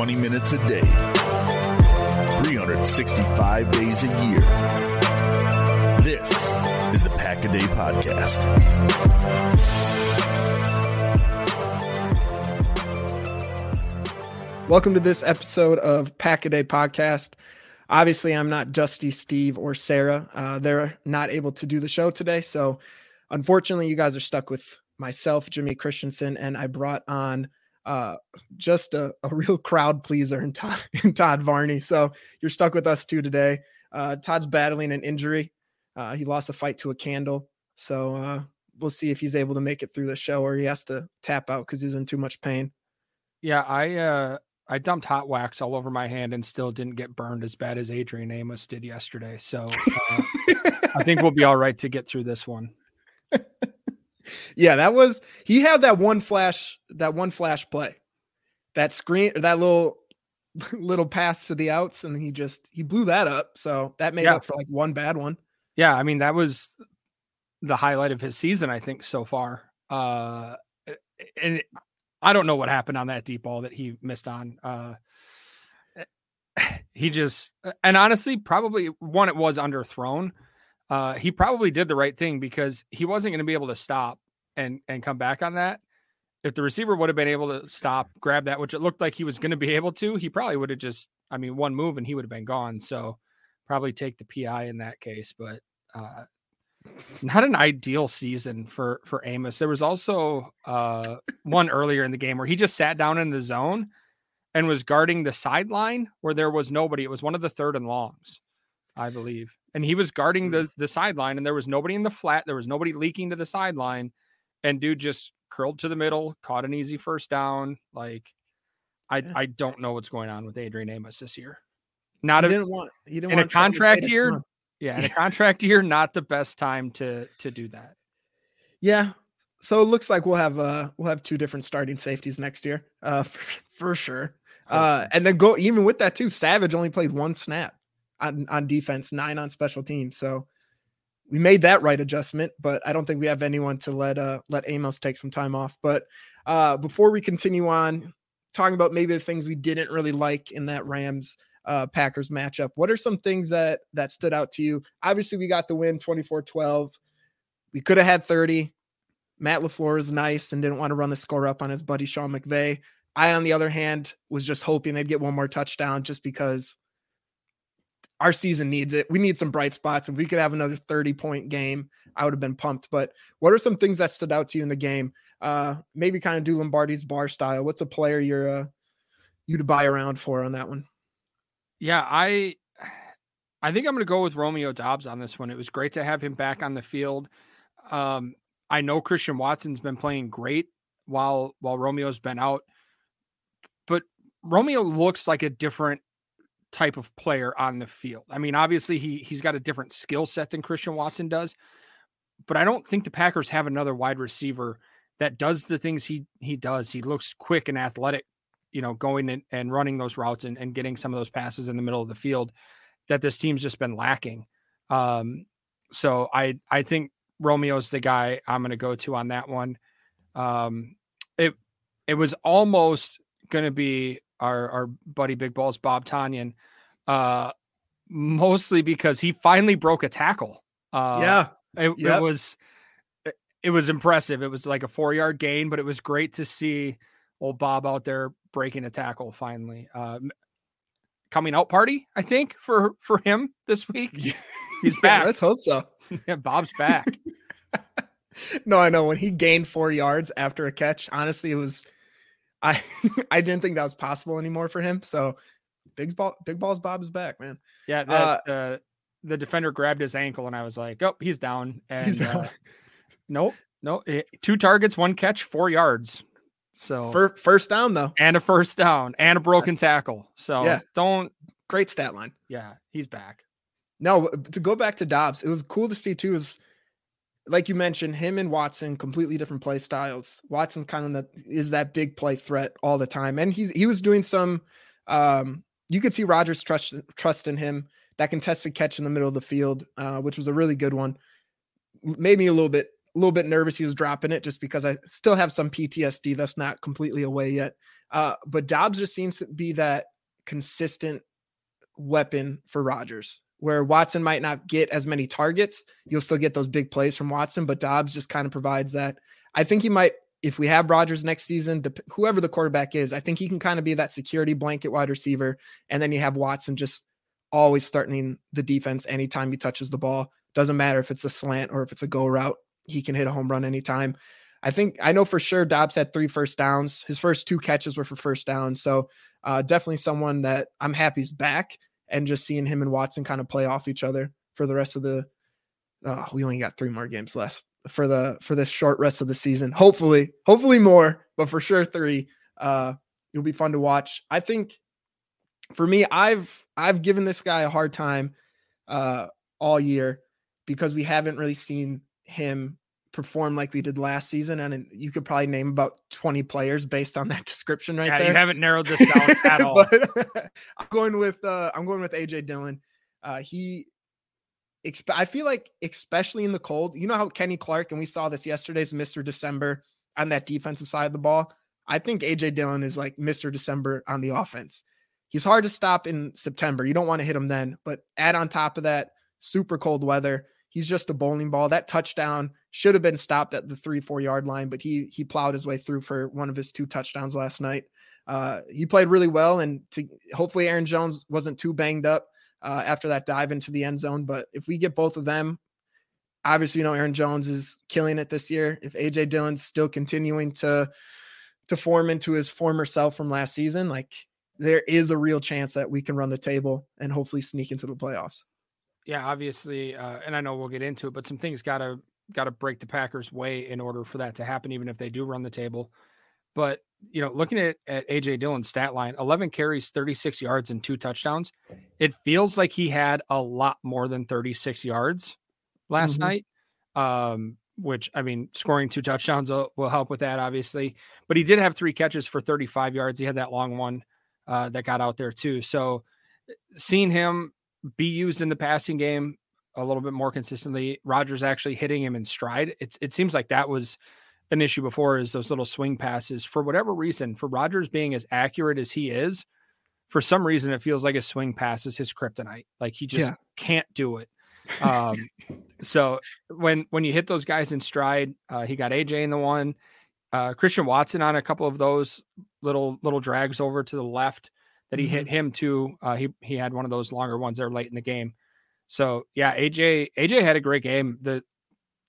Twenty minutes a day, 365 days a year. This is the Pack a Day Podcast. Welcome to this episode of Pack a Day Podcast. Obviously, I'm not Dusty, Steve, or Sarah. Uh, they're not able to do the show today. So, unfortunately, you guys are stuck with myself, Jimmy Christensen, and I brought on uh, just a, a real crowd pleaser in Todd, in Todd Varney. So, you're stuck with us too today. Uh, Todd's battling an injury. Uh, he lost a fight to a candle. So, uh, we'll see if he's able to make it through the show or he has to tap out because he's in too much pain. Yeah, I uh I dumped hot wax all over my hand and still didn't get burned as bad as Adrian Amos did yesterday. So uh, I think we'll be all right to get through this one. yeah, that was he had that one flash, that one flash play, that screen, that little little pass to the outs, and he just he blew that up. So that made Yeah. up for like one bad one. Yeah, I mean that was the highlight of his season, I think, so far. Uh, and I don't know what happened on that deep ball that he missed on. Uh, he just, and honestly, probably one, it was underthrown. Uh, he probably did the right thing because he wasn't going to be able to stop and and come back on that. If the receiver would have been able to stop, grab that, which it looked like he was going to be able to, he probably would have just, I mean, one move and he would have been gone. So probably take the PI in that case, but uh, not an ideal season for for Amos. There was also uh, one earlier in the game where he just sat down in the zone and was guarding the sideline where there was nobody. It was one of the third and longs, I believe, and he was guarding the the sideline, and there was nobody in the flat. There was nobody leaking to the sideline, and dude just curled to the middle, caught an easy first down. Like, I Yeah. I don't know what's going on with Adrian Amos this year. Not He a, didn't want he didn't in a contract year, yeah, in a contract year, not the best time to to do that. Yeah. So it looks like we'll have uh we'll have two different starting safeties next year. Uh for, for sure. Uh and then go even with that too, Savage only played one snap on, on defense, nine on special teams. So we made that right adjustment, but I don't think we have anyone to let uh let Amos take some time off. But uh before we continue on talking about maybe the things we didn't really like in that Rams uh Packers matchup, what are some things that that stood out to you? Obviously, we got the win 24-12. We could have had 30 Matt LaFleur is nice and didn't want to run the score up on his buddy Sean McVay. I, on the other hand, was just hoping they'd get one more touchdown just because our season needs it. We need some bright spots. If we could have another 30 point game, I would have been pumped. But what are some things that stood out to you in the game? Uh, maybe kind of do Lombardi's bar style. What's a player you're uh, you to buy around for on that one? Yeah, I I think I'm going to go with Romeo Doubs on this one. It was great to have him back on the field. Um, I know Christian Watson's been playing great while while Romeo's been out, but Romeo looks like a different type of player on the field. I mean, obviously he he's got a different skill set than Christian Watson does, but I don't think the Packers have another wide receiver that does the things he he does. He looks quick and athletic, you know, going and, and running those routes and, and getting some of those passes in the middle of the field that this team's just been lacking. Um, so I I think Romeo's the guy I'm going to go to on that one. Um, it it was almost going to be our our buddy Big Balls Bob Tonyan, uh, mostly because he finally broke a tackle. Uh, yeah, it, yep. it was it, it was impressive. It was like a four yard gain, but it was great to see old Bob out there breaking a tackle finally. Uh, coming out party, I think for for him this week. He's back. let's hope so. yeah, Bob's back. no, I know when he gained four yards after a catch. Honestly, it was I I didn't think that was possible anymore for him. So big ball, big balls. Bob is back, man. Yeah, the, uh, uh, the defender grabbed his ankle, and I was like, "Oh, he's down." And he's down. Uh, nope, no, eh, two targets, one catch, four yards. So first, first down though, and a first down, and a broken tackle. So yeah, don't great stat line. Yeah, he's back. No, to go back to Doubs, it was cool to see too. Is like you mentioned, him and Watson completely different play styles. Watson's kind of is that big play threat all the time, and he's he was doing some. Um, you could see Rodgers trust trust in him. That contested catch in the middle of the field, uh, which was a really good one, made me a little bit a little bit nervous he was dropping it just because I still have some PTSD that's not completely away yet. Uh, but Doubs just seems to be that consistent weapon for Rodgers where Watson might not get as many targets. You'll still get those big plays from Watson, but Doubs just kind of provides that. I think he might, if we have Rodgers next season, whoever the quarterback is, I think he can kind of be that security blanket wide receiver. And then you have Watson just always threatening the defense anytime he touches the ball. Doesn't matter if it's a slant or if it's a go route, he can hit a home run anytime. I think I know for sure Doubs had three first downs. His first two catches were for first down. So uh, definitely someone that I'm happy is back and just seeing him and Watson kind of play off each other for the rest of the. Oh, we only got three more games left for the for this short rest of the season. Hopefully, hopefully more, but for sure three. Uh, it'll be fun to watch. I think for me, I've I've given this guy a hard time uh, all year because we haven't really seen him perform like we did last season. And you could probably name about 20 players based on that description right yeah, there. You haven't narrowed this down at all. but, I'm going with uh I'm going with AJ Dillon. Uh he exp- I feel like especially in the cold, you know how Kenny Clark and we saw this yesterday's Mr. December on that defensive side of the ball. I think AJ Dillon is like Mr. December on the offense. He's hard to stop in September. You don't want to hit him then, but add on top of that super cold weather He's just a bowling ball. That touchdown should have been stopped at the three, four yard line, but he he plowed his way through for one of his two touchdowns last night. Uh, he played really well, and to, hopefully Aaron Jones wasn't too banged up uh, after that dive into the end zone. But if we get both of them, obviously you know Aaron Jones is killing it this year. If AJ Dillon's still continuing to to form into his former self from last season, like there is a real chance that we can run the table and hopefully sneak into the playoffs yeah, obviously, uh, and I know we'll get into it, but some things gotta gotta break the Packers' way in order for that to happen, even if they do run the table. But you know, looking at, at AJ Dillon's stat line, 11 carries, 36 yards, and two touchdowns. It feels like he had a lot more than 36 yards last mm-hmm. night. Um, which I mean, scoring two touchdowns will, will, help with that, obviously. But he did have three catches for 35 yards. He had that long one uh, that got out there too. So seeing him be used in the passing game a little bit more consistently. Rodgers actually hitting him in stride. It, it seems like that was an issue before is those little swing passes. For whatever reason, for Rodgers being as accurate as he is, for some reason it feels like a swing pass is his kryptonite. Like he just yeah. can't do it. Um, so when when you hit those guys in stride, uh, he got AJ in the one, uh, Christian Watson on a couple of those little little drags over to the left that he mm-hmm. hit him too. Uh, he he had one of those longer ones there late in the game. So yeah, AJ AJ had a great game. The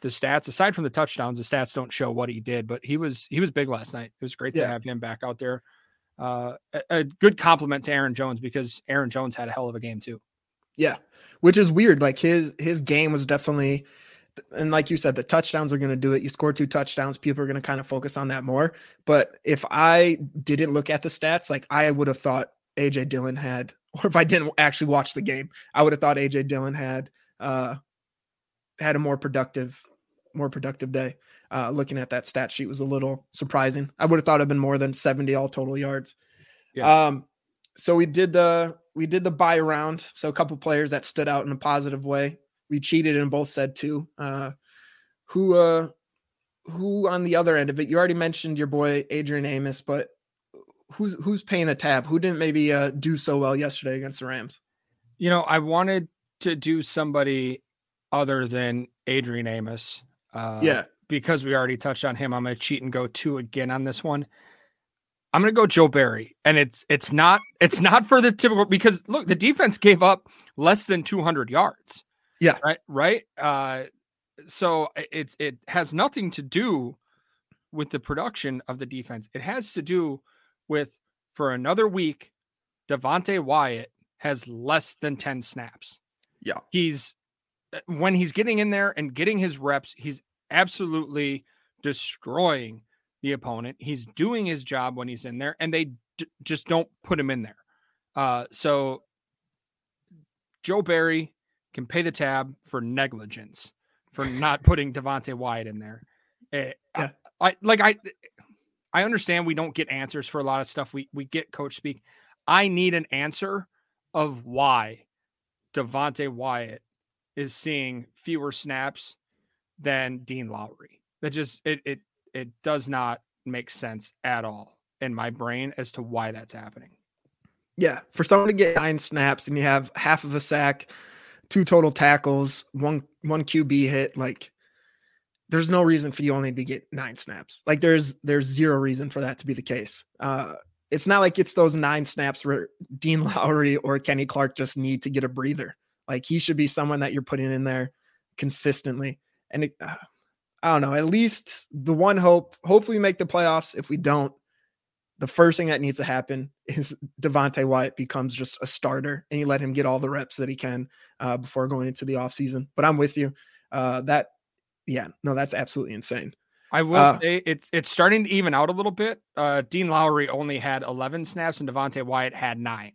the stats aside from the touchdowns, the stats don't show what he did, but he was he was big last night. It was great yeah. to have him back out there. Uh, a, a good complement to Aaron Jones because Aaron Jones had a hell of a game too. Yeah, which is weird. Like his his game was definitely, and like you said, the touchdowns are going to do it. You score two touchdowns, people are going to kind of focus on that more. But if I didn't look at the stats, like I would have thought AJ Dillon had, or if I didn't actually watch the game, I would have thought AJ Dillon had uh had a more productive more productive day. Uh, looking at that stat sheet was a little surprising. I would have thought it'd been more than 70 all total yards. Yeah. Um, so we did the we did the buy round. So a couple players that stood out in a positive way. We cheated and both said two. Uh, who uh who on the other end of it? You already mentioned your boy Adrian Amos, but who's who's paying a tab? Who didn't maybe uh, do so well yesterday against the Rams? You know, I wanted to do somebody other than Adrian Amos. Uh, yeah, because we already touched on him, I'm to cheat and go two again on this one. I'm going to go Joe Barry, and it's it's not it's not for the typical because look, the defense gave up less than 200 yards. Yeah, right, right. Uh, so it's it has nothing to do with the production of the defense. It has to do with for another week, Devonte Wyatt has less than 10 snaps. Yeah. He's uh, when he's getting in there and getting his reps, he's absolutely destroying the opponent. He's doing his job when he's in there, and they d- just don't put him in there. Uh, so Joe Barry can pay the tab for negligence for not putting Devonte Wyatt in there. It, eh, yeah. I, I like I I understand we don't get answers for a lot of stuff. We we get coach speak. I need an answer of why Devonte Wyatt is seeing fewer snaps than Dean Lowry. That just it it it does not make sense at all in my brain as to why that's happening. Yeah, for someone to get nine snaps and you have half of a sack, two total tackles, one one QB hit, like there's no reason for you only to get nine snaps. Like there's there's zero reason for that to be the case. Uh, it's not like it's those nine snaps where Dean Lowry or Kenny Clark just need to get a breather. Like he should be someone that you're putting in there consistently. And it, uh, I don't know. At least the one hope. Hopefully, make the playoffs. If we don't, the first thing that needs to happen is Devonte Wyatt becomes just a starter, and you let him get all the reps that he can uh, before going into the offseason. But I'm with you. Uh, that yeah, no, that's absolutely insane. I will uh, say it's it's starting to even out a little bit. Uh, Dean Lowry only had 11 snaps and Devonte Wyatt had nine,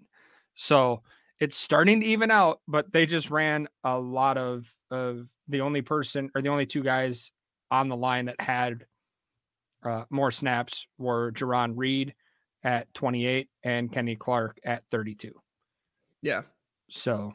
so it's starting to even out. But they just ran a lot of of the only person or the only two guys on the line that had uh, more snaps were Jarran Reed at 28 and Kenny Clark at 32. Yeah. So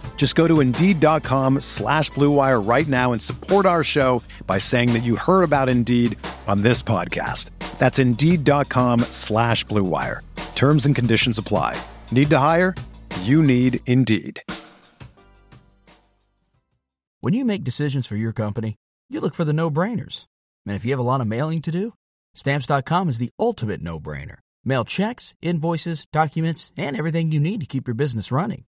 Just go to Indeed.com slash BlueWire right now and support our show by saying that you heard about Indeed on this podcast. That's Indeed.com slash BlueWire. Terms and conditions apply. Need to hire? You need Indeed. When you make decisions for your company, you look for the no-brainers. And if you have a lot of mailing to do, Stamps.com is the ultimate no-brainer. Mail checks, invoices, documents, and everything you need to keep your business running.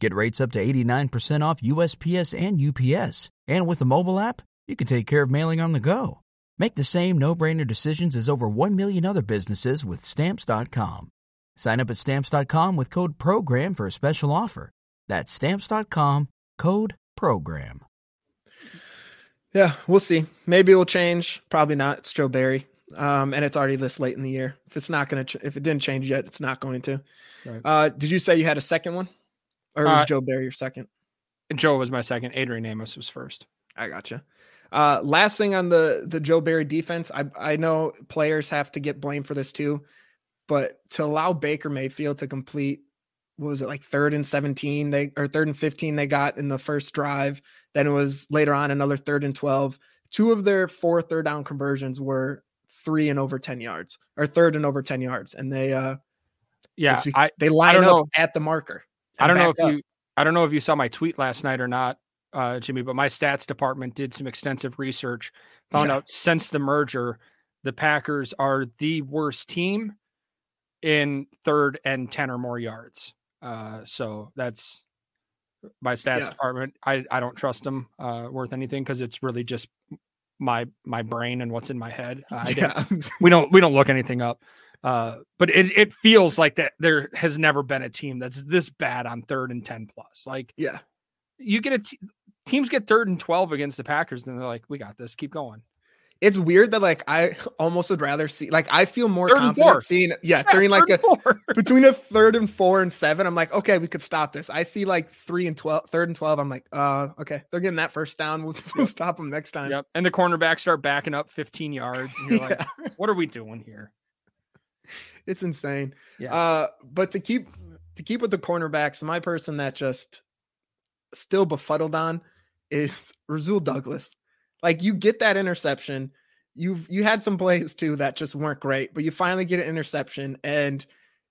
Get rates up to 89% off USPS and UPS. And with the mobile app, you can take care of mailing on the go. Make the same no-brainer decisions as over 1 million other businesses with stamps.com. Sign up at stamps.com with code program for a special offer. That's stamps.com, code program. Yeah, we'll see. Maybe it'll change. Probably not. It's Joe Barry. Um, and it's already this late in the year. If it's not going to, ch- if it didn't change yet, it's not going to. Right. Uh, did you say you had a second one, or was Uh, Joe Barry your second? Joe was my second. Adrian Amos was first. I gotcha. Uh, last thing on the the Joe Barry defense, I I know players have to get blamed for this too, but to allow Baker Mayfield to complete, what was it like third and seventeen? They or third and fifteen they got in the first drive. Then it was later on another third and twelve. Two of their four third down conversions were three and over ten yards, or third and over ten yards, and they uh Yeah, I they line up know. at the marker. I don't know if up. you I don't know if you saw my tweet last night or not, uh, Jimmy, but my stats department did some extensive research, found Yeah. out since the merger, the Packers are the worst team in third and 10 or more yards. Uh, so that's my stats Yeah. department. I, I don't trust them uh, worth anything because it's really just my my brain and what's in my head. Uh, Yeah. we don't we don't look anything up. Uh, but it, it feels like that there has never been a team that's this bad on third and 10 plus. Like yeah. you get a t- teams get third and 12 against the Packers, and they're like, we got this, keep going. It's weird that like I almost would rather see like I feel more Third confident seeing yeah, during like a third and four. between a third and four and seven, I'm like, okay, we could stop this. I see like three and 12, third and 12. I'm like, uh, okay, they're getting that first down. We'll, we'll stop them next time. yep. And the cornerbacks start backing up 15 yards. And you're like, what are we doing here? It's insane. Yeah. Uh, but to keep, to keep with the cornerbacks, my person that just still befuddled on is Rasul Douglas. Like you get that interception. You've, you had some plays too that just weren't great, but you finally get an interception and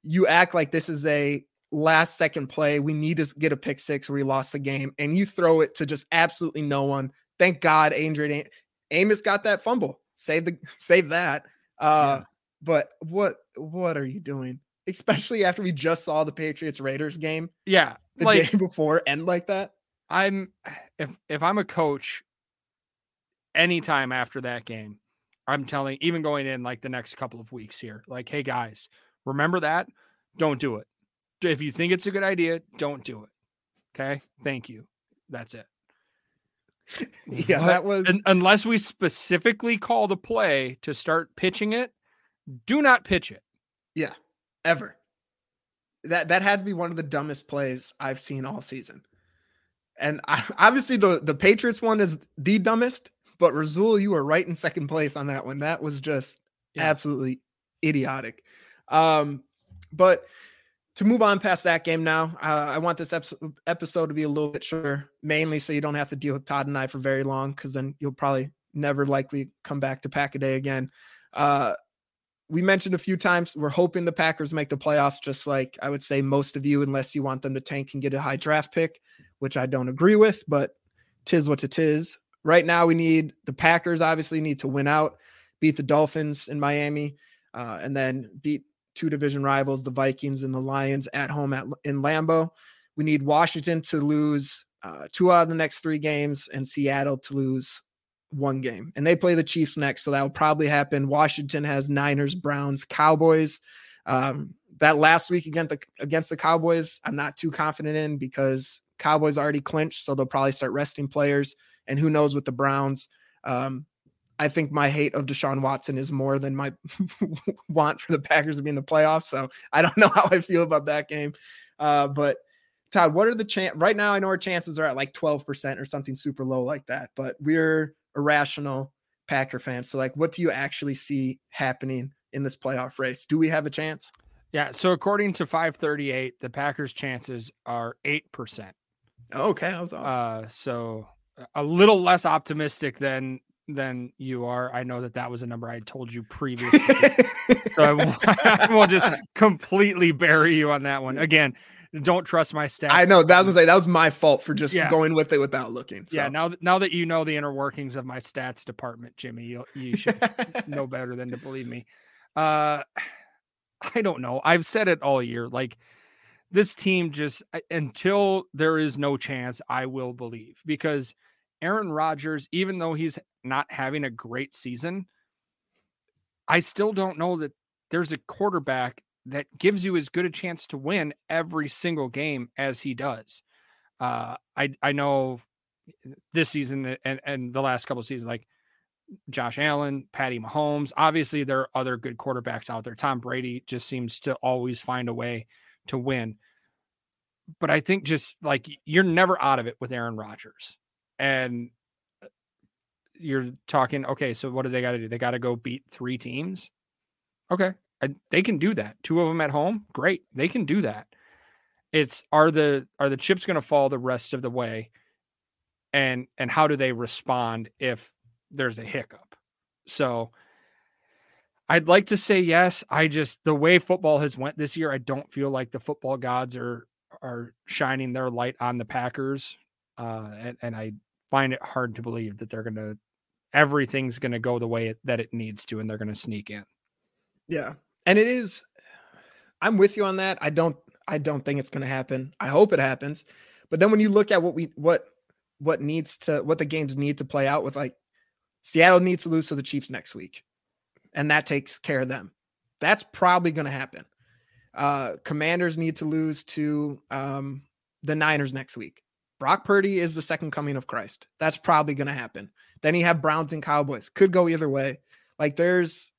you act like this is a last second play. We need to get a pick six we lost the game. And you throw it to just absolutely no one. Thank God Adrian Amos got that fumble. Save the save that. Uh Yeah. But what what are you doing? Especially after we just saw the Patriots Raiders game yeah. the Like day before end like that. I'm if if I'm a coach anytime after that game, I'm telling even going in like the next couple of weeks here, like, hey guys, remember that? Don't do it. If you think it's a good idea, don't do it. Okay. Thank you. That's it. Yeah, But- that was unless we specifically call the play to start pitching it, do not pitch it. Yeah, ever. That that had to be one of the dumbest plays I've seen all season. And I, obviously the the Patriots one is the dumbest, but Rasul, you were right in second place on that one. That was just Yeah. absolutely idiotic. Um, but to move on past that game now, uh, I want this episode, episode to be a little bit shorter, mainly so you don't have to deal with Todd and I for very long, because then you'll probably never likely come back to Pack a Day again. Uh, we mentioned a few times we're hoping the Packers make the playoffs, just like I would say most of you, unless you want them to tank and get a high draft pick, which I don't agree with, but tis what it is. Right now, we need the Packers obviously need to win out, beat the Dolphins in Miami, uh, and then beat two division rivals, the Vikings and the Lions, at home at in Lambeau. We need Washington to lose uh, two out of the next three games, and Seattle to lose one game. And they play the Chiefs next, so that will probably happen. Washington has Niners, Browns, Cowboys. Um, that last week against the against the Cowboys, I'm not too confident in because Cowboys already clinched, so they'll probably start resting players. And who knows with the Browns? Um, I think my hate of Deshaun Watson is more than my want for the Packers to be in the playoffs. So I don't know how I feel about that game. Uh, but Todd, what are the chance right now? I know our chances are at like 12% or something super low like that, but we're irrational Packer fan. So, like, what do you actually see happening in this playoff race? Do we have a chance? Yeah. So according to 538, the Packers' chances are 8%. Okay. I was off. Uh, so a little less optimistic than than you are. I know that that was a number I told you previously. so I won't, I won't just completely bury you on that one. Again, don't trust my stats. I know that was say that was my fault for just Yeah. going with it without looking. Yeah, now that now that you know the inner workings of my stats department, Jimmy, you you should know better than to believe me. Uh I don't know. I've said it all year. Like this team just until there is no chance, I will believe because Aaron Rodgers, even though he's not having a great season, I still don't know that there's a quarterback that gives you as good a chance to win every single game as he does. Uh, I I know this season and, and the last couple of seasons, like Josh Allen, Patty Mahomes. Obviously, there are other good quarterbacks out there. Tom Brady just seems to always find a way to win. But I think just like you're never out of it with Aaron Rodgers. And uh, you're talking, okay, so what do they got to do? They got to go beat three teams. Okay. They can do that. Two of them at home. Great. They can do that. It's are the are the chips going to fall the rest of the way? And and how do they respond if there's a hiccup. So I'd like to say yes. I just the way football has went this year, I don't feel like the football gods are are shining their light on the Packers. Uh, and, and I find it hard to believe that they're gonna everything's gonna go the way it, that it needs to, and they're gonna sneak in. Yeah, and it is. I'm with you on that. I don't. I don't think it's gonna happen. I hope it happens. But then when you look at what we what what needs to what the games need to play out with like Seattle needs to lose to the Chiefs next week, and that takes care of them. That's probably going to happen. Uh, commanders need to lose to um, the Niners next week. Brock Purdy is the second coming of Christ. That's probably going to happen. Then you have Browns and Cowboys. Could go either way. Like there's,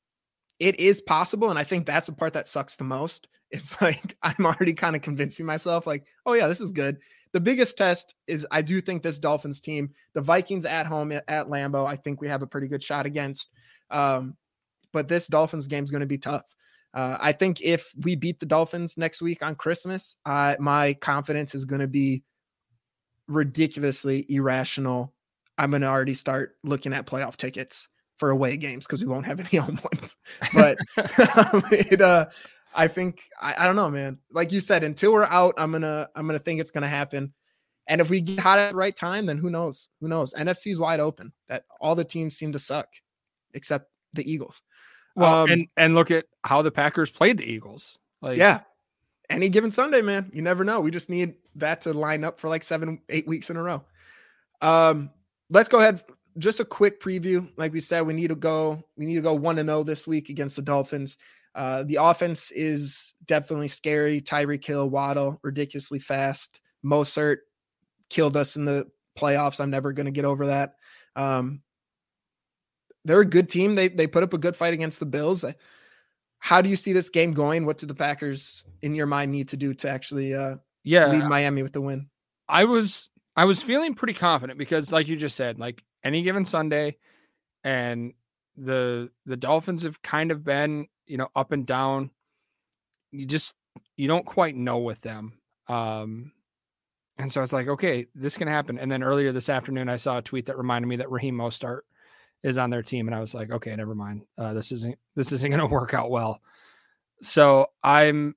it is possible, and I think that's the part that sucks the most. It's like I'm already kind of convincing myself, like, oh yeah, this is good the biggest test is I do think this Dolphins team, the Vikings at home at, Lambeau, I think we have a pretty good shot against. Um, but this Dolphins game is going to be tough. Uh, I think if we beat the Dolphins next week on Christmas, my confidence is going to be ridiculously irrational. I'm going to already start looking at playoff tickets for away games because we won't have any home ones. But um, it, uh, I think I, I don't know, man. Like you said, until we're out, I'm gonna I'm gonna think it's gonna happen. And if we get hot at the right time, then who knows? Who knows? NFC is wide open. That all the teams seem to suck, except the Eagles. Well, um, and and look at how the Packers played the Eagles. Like, yeah, any given Sunday, man, you never know. We just need that to line up for like seven, eight weeks in a row. Um, let's go ahead. Just a quick preview. Like we said, we need to go. We need to go one to zero this week against the Dolphins. Uh, the offense is definitely scary. Tyreek Hill, Waddle, ridiculously fast. Mostert killed us in the playoffs. I'm never going to get over that. Um, they're a good team. They they put up a good fight against the Bills. How do you see this game going? What do the Packers, in your mind, need to do to actually uh, yeah leave Miami with the win? I was I was feeling pretty confident because, like you just said, like any given Sunday, and the the Dolphins have kind of been you know, up and down. You just you don't quite know with them. Um, and so I was like, okay, this can happen. And then earlier this afternoon, I saw a tweet that reminded me that Raheem Mostert is on their team, and I was like, okay, never mind. Uh, this isn't this isn't going to work out well. So I'm,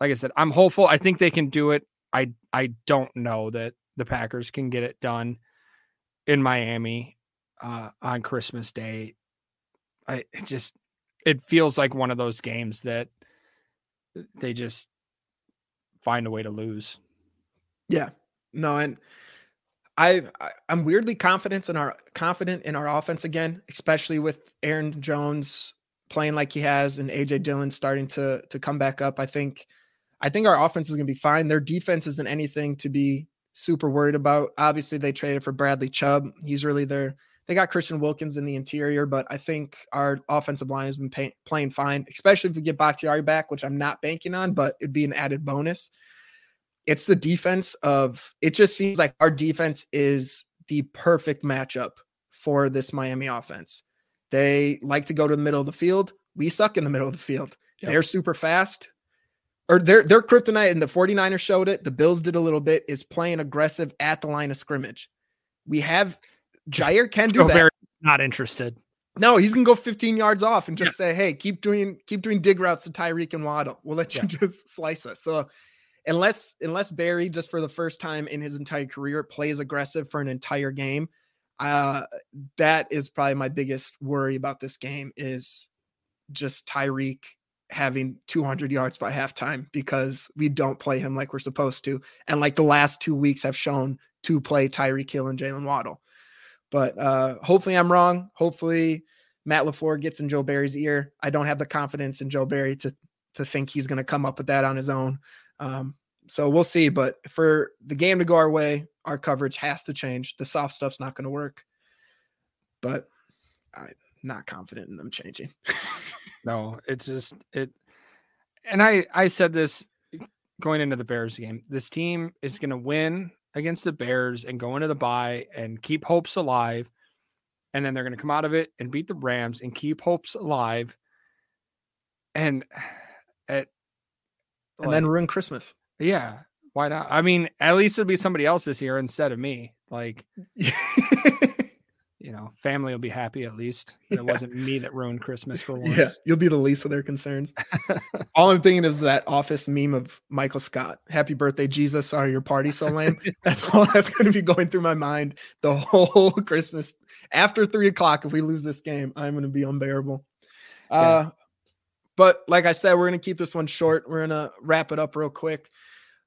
like I said, I'm hopeful. I think they can do it. I I don't know that the Packers can get it done in Miami uh, on Christmas Day. I just it feels like one of those games that they just find a way to lose. Yeah. No, and I I'm weirdly confident in our confident in our offense again, especially with Aaron Jones playing like he has and AJ Dillon starting to to come back up. I think I think our offense is going to be fine. Their defense isn't anything to be super worried about. Obviously, they traded for Bradley Chubb. He's really their they got Christian Wilkins in the interior, but I think our offensive line has been pay, playing fine, especially if we get Bakhtiari back, which I'm not banking on, but it'd be an added bonus. It's the defense of it just seems like our defense is the perfect matchup for this Miami offense. They like to go to the middle of the field. We suck in the middle of the field. Yep. They're super fast. Or their their kryptonite, and the 49ers showed it. The Bills did a little bit, is playing aggressive at the line of scrimmage. We have Jaire can do Joe that. Not interested. No, he's gonna go 15 yards off and just yeah. say, "Hey, keep doing keep doing dig routes to Tyreek and Waddle. We'll let you yeah. just slice us." So, unless unless Barry just for the first time in his entire career plays aggressive for an entire game, uh, that is probably my biggest worry about this game is just Tyreek having 200 yards by halftime because we don't play him like we're supposed to, and like the last two weeks have shown to play Tyreek Hill and Jaylen Waddle. But uh, hopefully I'm wrong. Hopefully Matt LaFleur gets in Joe Barry's ear. I don't have the confidence in Joe Barry to to think he's going to come up with that on his own. Um, so we'll see. But for the game to go our way, our coverage has to change. The soft stuff's not going to work. But I'm not confident in them changing. no, it's just it. And I I said this going into the Bears game. This team is going to win against the Bears and go into the bye and keep hopes alive. And then they're going to come out of it and beat the Rams and keep hopes alive. And at, and like, then ruin Christmas. Yeah. Why not? I mean, at least it'll be somebody else this year instead of me. Like, you know, family will be happy at least. It wasn't me that ruined Christmas for once. Yeah, you'll be the least of their concerns. all I'm thinking is that office meme of Michael Scott. Happy birthday, Jesus. Sorry, your party so lame. that's all that's going to be going through my mind the whole Christmas. After three o'clock, if we lose this game, I'm going to be unbearable. Yeah. Uh, but like I said, we're going to keep this one short. We're going to wrap it up real quick.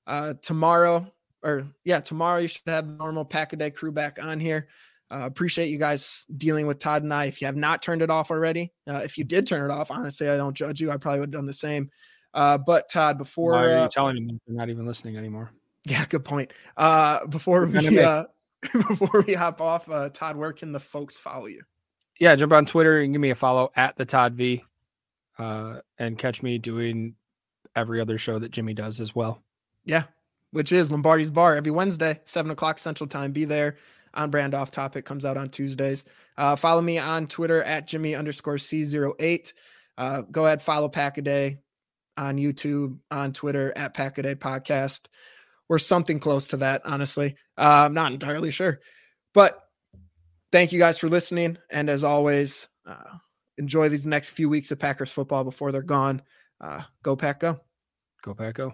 Uh, tomorrow, or yeah, tomorrow you should have the normal pack a day crew back on here. Uh, appreciate you guys dealing with Todd and I. If you have not turned it off already, uh, if you did turn it off, honestly, I don't judge you. I probably would have done the same. Uh, but Todd, before why are you uh, telling them they're not even listening anymore? Yeah, good point. Uh, before we uh, before we hop off, uh, Todd, where can the folks follow you? Yeah, jump on Twitter and give me a follow at the Todd V, uh, and catch me doing every other show that Jimmy does as well. Yeah, which is Lombardi's Bar every Wednesday, seven o'clock Central Time. Be there on brand off topic comes out on Tuesdays. Uh, follow me on Twitter at Jimmy underscore C08. Uh, go ahead, follow Packaday on YouTube, on Twitter at Packaday Podcast, or something close to that, honestly. Uh, I'm not entirely sure. But thank you guys for listening. And as always, uh, enjoy these next few weeks of Packers football before they're gone. Uh, go, Pack, go. Go, Pack, go.